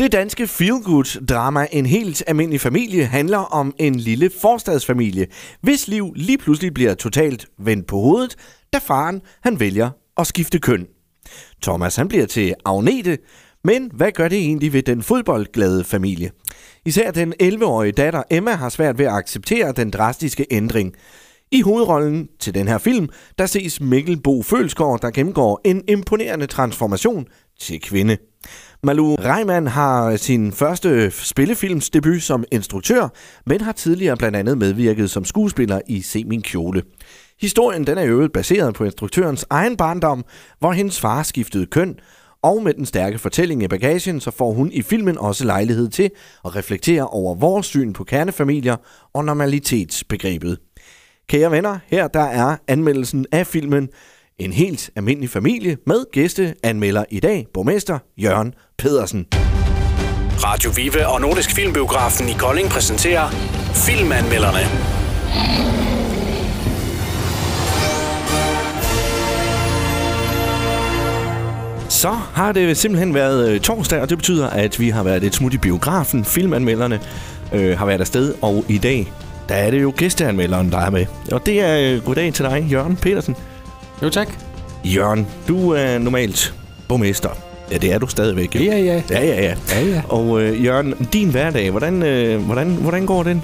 Det danske feel-good-drama En helt almindelig familie handler om en lille forstadsfamilie, hvis liv lige pludselig bliver totalt vendt på hovedet, da faren han vælger at skifte køn. Thomas han bliver til Agnete, men hvad gør det egentlig ved den fodboldglade familie? Især den 11-årige datter Emma har svært ved at acceptere den drastiske ændring. I hovedrollen til den her film, der ses Mikkel Bo Følsgaard, der gennemgår en imponerende transformation til kvinde. Malu Reimann har sin første spillefilmsdebut som instruktør, men har tidligere blandt andet medvirket som skuespiller i Se min kjole. Historien den er øvrigt baseret på instruktørens egen barndom, hvor hendes far skiftede køn, og med den stærke fortælling i bagagen, så får hun i filmen også lejlighed til at reflektere over vores syn på kernefamilier og normalitetsbegrebet. Kære venner, her der er anmeldelsen af filmen en helt almindelig familie med gæste anmelder i dag, borgmester Jørgen Pedersen. Radio Vive og Nordisk Filmbiografen i Kolding præsenterer Filmanmelderne. Så har det simpelthen været øh, torsdag, og det betyder, at vi har været et smut i biografen. Filmanmelderne øh, har været afsted, og i dag, der er det jo gæsteanmelderen, der er med. Og det er øh, goddag til dig, Jørgen Petersen. Jo, tak. Jørgen, du er normalt borgmester. Ja, det er du stadigvæk. Jo. Ja, ja. Ja, ja, ja. Ja, ja. Og øh, Jørgen, din hverdag, hvordan, øh, hvordan, hvordan går den?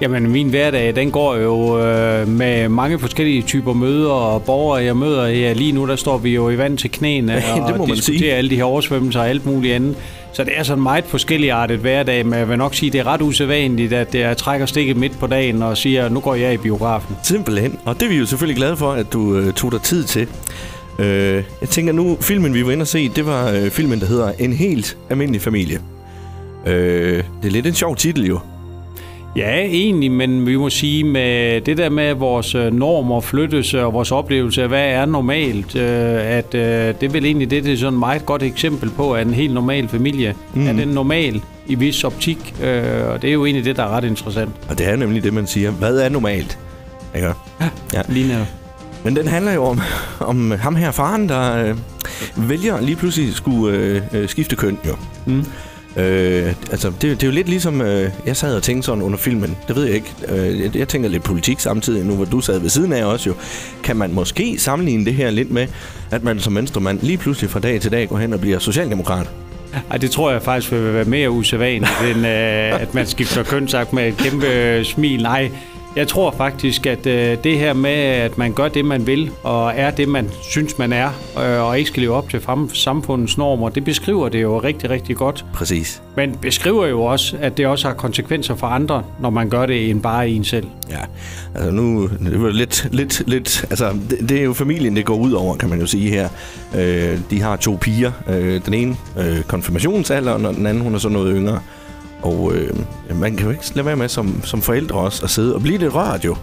Jamen, min hverdag, den går jo øh, med mange forskellige typer møder og borgere, jeg møder. Ja, lige nu, der står vi jo i vand til knæene Ja, det må og man diskuterer sige. alle de her oversvømmelser og alt muligt andet. Så det er sådan meget forskelligartet hverdag, men jeg vil nok sige, det er ret usædvanligt, at jeg trækker stikket midt på dagen og siger, nu går jeg i biografen. Simpelthen. Og det er vi jo selvfølgelig glade for, at du øh, tog dig tid til. Øh, jeg tænker nu, filmen vi var inde og se, det var øh, filmen, der hedder En helt almindelig familie. Øh, det er lidt en sjov titel jo. Ja, egentlig, men vi må sige, med det der med at vores øh, normer flyttes og vores oplevelse af, hvad er normalt, øh, at øh, det er vel egentlig det, det er sådan et meget godt eksempel på, at en helt normal familie, mm. er den normal i vis optik, øh, og det er jo egentlig det, der er ret interessant. Og det er nemlig det, man siger. Hvad er normalt? Ikke? Ja. Lige netop. Men den handler jo om, om ham her faren, der øh, vælger lige pludselig skulle øh, øh, skifte køn jo. Mm. Øh, altså, det, det er jo lidt ligesom, øh, jeg sad og tænkte sådan under filmen. Det ved jeg ikke. Øh, jeg, jeg tænker lidt politik samtidig, nu hvor du sad ved siden af også jo. Kan man måske sammenligne det her lidt med, at man som venstremand lige pludselig fra dag til dag går hen og bliver socialdemokrat? Ej, det tror jeg faktisk vil være mere usædvanligt, end øh, at man skifter kønsagt med et kæmpe øh, smil. Nej, jeg tror faktisk, at øh, det her med, at man gør det, man vil, og er det, man synes, man er, øh, og ikke skal leve op til samfundets normer, det beskriver det jo rigtig, rigtig godt. Præcis. Men beskriver jo også, at det også har konsekvenser for andre, når man gør det end bare en selv. Ja, altså nu, det var lidt, lidt, lidt, altså det, det er jo familien, det går ud over, kan man jo sige her. Øh, de har to piger, øh, den ene øh, konfirmationsalderen, og den anden, hun er så noget yngre. Og øh, man kan jo ikke lade være med som, som forældre også at sidde og blive lidt rørt jo.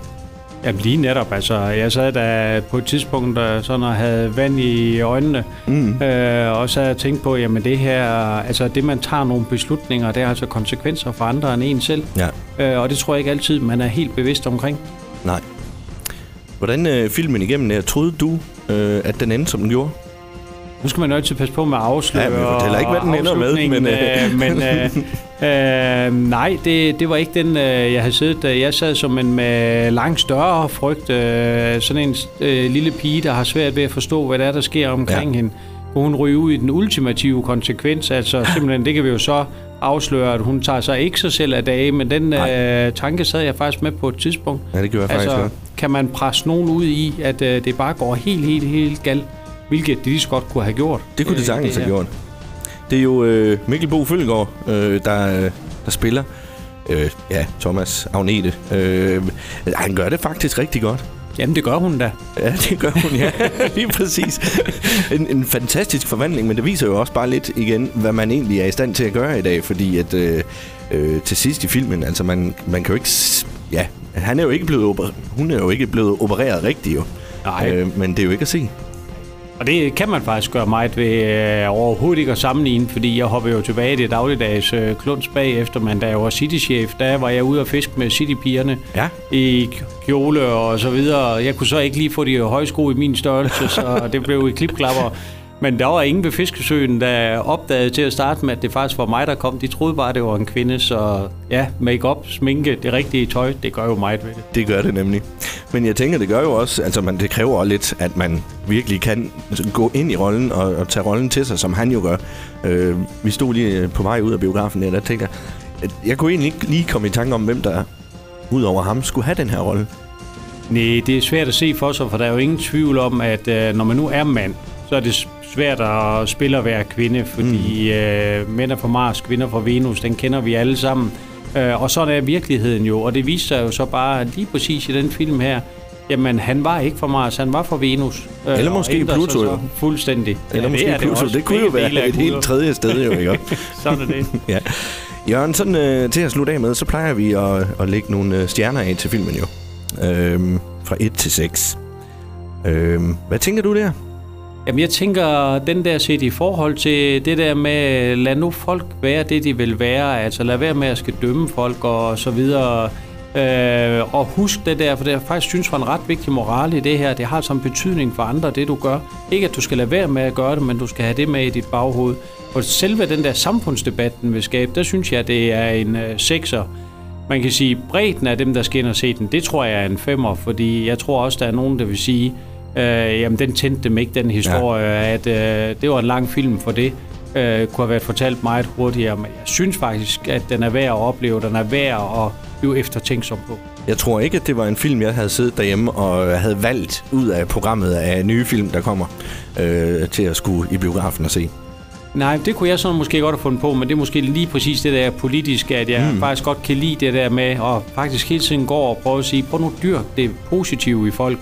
Jamen lige netop, altså jeg sad der på et tidspunkt øh, sådan og havde vand i øjnene, Mm. øh, og så jeg tænkt på, jamen det her, altså det man tager nogle beslutninger, det har altså konsekvenser for andre end en selv, Ja, øh, og det tror jeg ikke altid, man er helt bevidst omkring. nej. Hvordan øh, filmen igennem der, troede du, øh, at den endte, som den gjorde? Nu skal man jo altid passe på med at afsløre Ja, vi fortæller ikke, hvad den ender med, men, øh, øh, men øh, øh, nej, det, det var ikke den, øh, jeg havde siddet der. Jeg sad som en med langt større frygt. Øh, sådan en øh, lille pige, der har svært ved at forstå, hvad der er, der sker omkring Ja. hende. Kunne hun ryge ud i den ultimative konsekvens? Altså simpelthen, det kan vi jo så afsløre, at hun tager sig ikke sig selv af dage, men den øh, tanke sad jeg faktisk med på et tidspunkt. Ja, det gjorde jeg faktisk Altså, godt. kan man presse nogen ud i, at øh, det bare går helt, helt, helt galt? Hvilket de lige så godt kunne have gjort. Det kunne øh, det sagtens have gjort. Det er jo øh, Mikkel Bo Følgaard, øh, der, øh, der spiller. Øh, ja, Thomas Agnete. Øh, han gør det faktisk rigtig godt. Jamen, det gør hun da. Ja, det gør hun, ja. Lige præcis. En, en fantastisk forvandling, men det viser jo også bare lidt igen, hvad man egentlig er i stand til at gøre i dag, fordi at øh, øh, til sidst i filmen, altså man, man kan jo ikke... Ja, han er jo ikke blevet oper- hun er jo ikke blevet opereret rigtigt jo. Nej. Øh, men det er jo ikke at se. Og det kan man faktisk gøre meget ved øh, overhovedet ikke at sammenligne, fordi jeg hopper jo tilbage i det dagligdags øh, kluns bagefter, men da jeg var citychef, der var jeg ude og fiske med citypigerne Ja. i kjole og så videre. Jeg kunne så ikke lige få de højsko i min størrelse, så det blev i klipklapper. Men der var ingen ved Fiskesøen, der opdagede til at starte med, at det faktisk var mig, der kom. De troede bare, det var en kvinde, så ja, make-up, sminke, det rigtige tøj, det gør jo meget ved det. Det gør det nemlig. Men jeg tænker, det gør jo også, altså man, det kræver også lidt, at man virkelig kan gå ind i rollen og, og tage rollen til sig, som han jo gør. Øh, vi stod lige på vej ud af biografen, og der tænker jeg, jeg kunne egentlig ikke lige komme i tanke om, hvem der ud over ham skulle have den her rolle. Nej, det er svært at se for sig, for der er jo ingen tvivl om, at øh, når man nu er mand, så er det svært at spille at være kvinde, fordi mm. øh, mænd er fra Mars, kvinder fra Venus, den kender vi alle sammen. Øh, og sådan er virkeligheden jo, og det viser sig jo så bare lige præcis i den film her, jamen han var ikke fra Mars, han var fra Venus. Øh, Eller måske Pluto jo. Fuldstændig. Eller ja, måske det Pluto, det, det kunne jo være et helt tredje sted jo, ikke? sådan er det. ja. Jørgen, sådan øh, til at slutte af med, så plejer vi at, at lægge nogle øh, stjerner af til filmen jo. Øhm, fra 1 til 6. Øhm, hvad tænker du der? Jamen jeg tænker, den der set i forhold til det der med, lad nu folk være det, de vil være. Altså lad være med at skal dømme folk og så videre. Øh, og husk det der, for det jeg faktisk synes var en ret vigtig moral i det her. Det har som betydning for andre, det du gør. Ikke at du skal lade være med at gøre det, men du skal have det med i dit baghoved. Og selve den der samfundsdebat, den vil skabe, der synes jeg, det er en øh, sekser. Man kan sige, bredden af dem, der skal ind og se den, det tror jeg er en femmer, fordi jeg tror også, der er nogen, der vil sige, øh, jamen den tændte dem ikke, den historie, ja. at øh, det var en lang film for det. Øh, kunne have været fortalt meget hurtigere, men jeg synes faktisk, at den er værd at opleve, den er værd at blive eftertænksom på. Jeg tror ikke, at det var en film, jeg havde siddet derhjemme og havde valgt ud af programmet af nye film, der kommer øh, til at skulle i biografen og se. Nej, det kunne jeg så måske godt have fundet på, men det er måske lige præcis det der politiske, at jeg mm. faktisk godt kan lide det der med, at faktisk hele tiden går og prøve at sige, prøv nu dyrk det positive i folk.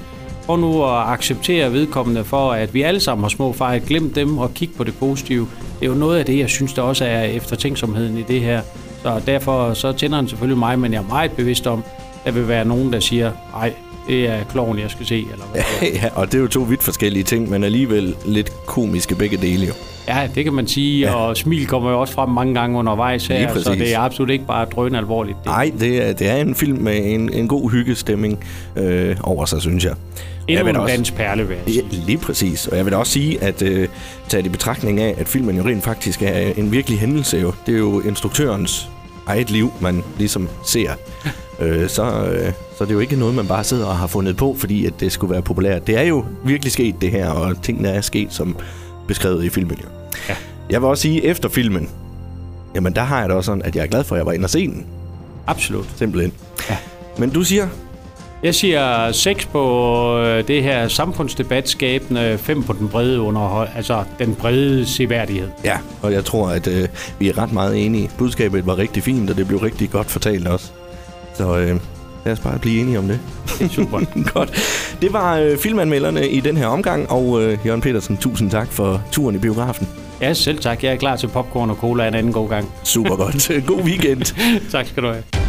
Prøv nu at acceptere vedkommende for, at vi alle sammen har små fejl. Glem dem og kig på det positive. Det er jo noget af det, jeg synes, der også er eftertænksomheden i det her. Så derfor så tænder den selvfølgelig mig, men jeg er meget bevidst om, at der vil være nogen, der siger, nej, det er kloven, jeg skal se. Eller hvad ja, og det er jo to vidt forskellige ting, men alligevel lidt komiske begge dele jo. Ja, det kan man sige, ja. og smil kommer jo også frem mange gange undervejs her, så det er absolut ikke bare drøn alvorligt. Nej, det er, det er en film med en, en god hyggestemning øh, over sig, synes jeg. Endnu jeg en også, dansk perle, vil jeg sige. Ja, lige præcis. Og jeg vil da også sige, at øh, tage i betragtning af, at filmen jo rent faktisk er en virkelig hændelse jo. Det er jo instruktørens eget liv, man ligesom ser. øh, så, øh, så det er jo ikke noget, man bare sidder og har fundet på, fordi at det skulle være populært. Det er jo virkelig sket, det her, og tingene er sket, som beskrevet i filmen. Jo. Ja. Jeg vil også sige, efter filmen, jamen der har jeg da også sådan, at jeg er glad for, at jeg var inde og se den. Absolut. Simpelthen. Ja. Men du siger? Jeg siger 6 på øh, det her samfundsdebatskabende, 5 på den brede underhold, altså den brede seværdighed. Ja, og jeg tror, at øh, vi er ret meget enige. Budskabet var rigtig fint, og det blev rigtig godt fortalt også. Så øh, lad os bare blive enige om det. Super. godt. Det var øh, filmanmelderne i den her omgang, og øh, Jørgen Petersen, tusind tak for turen i biografen. Ja, selv tak. Jeg er klar til popcorn og cola en anden god gang. Super godt. God weekend. tak skal du have.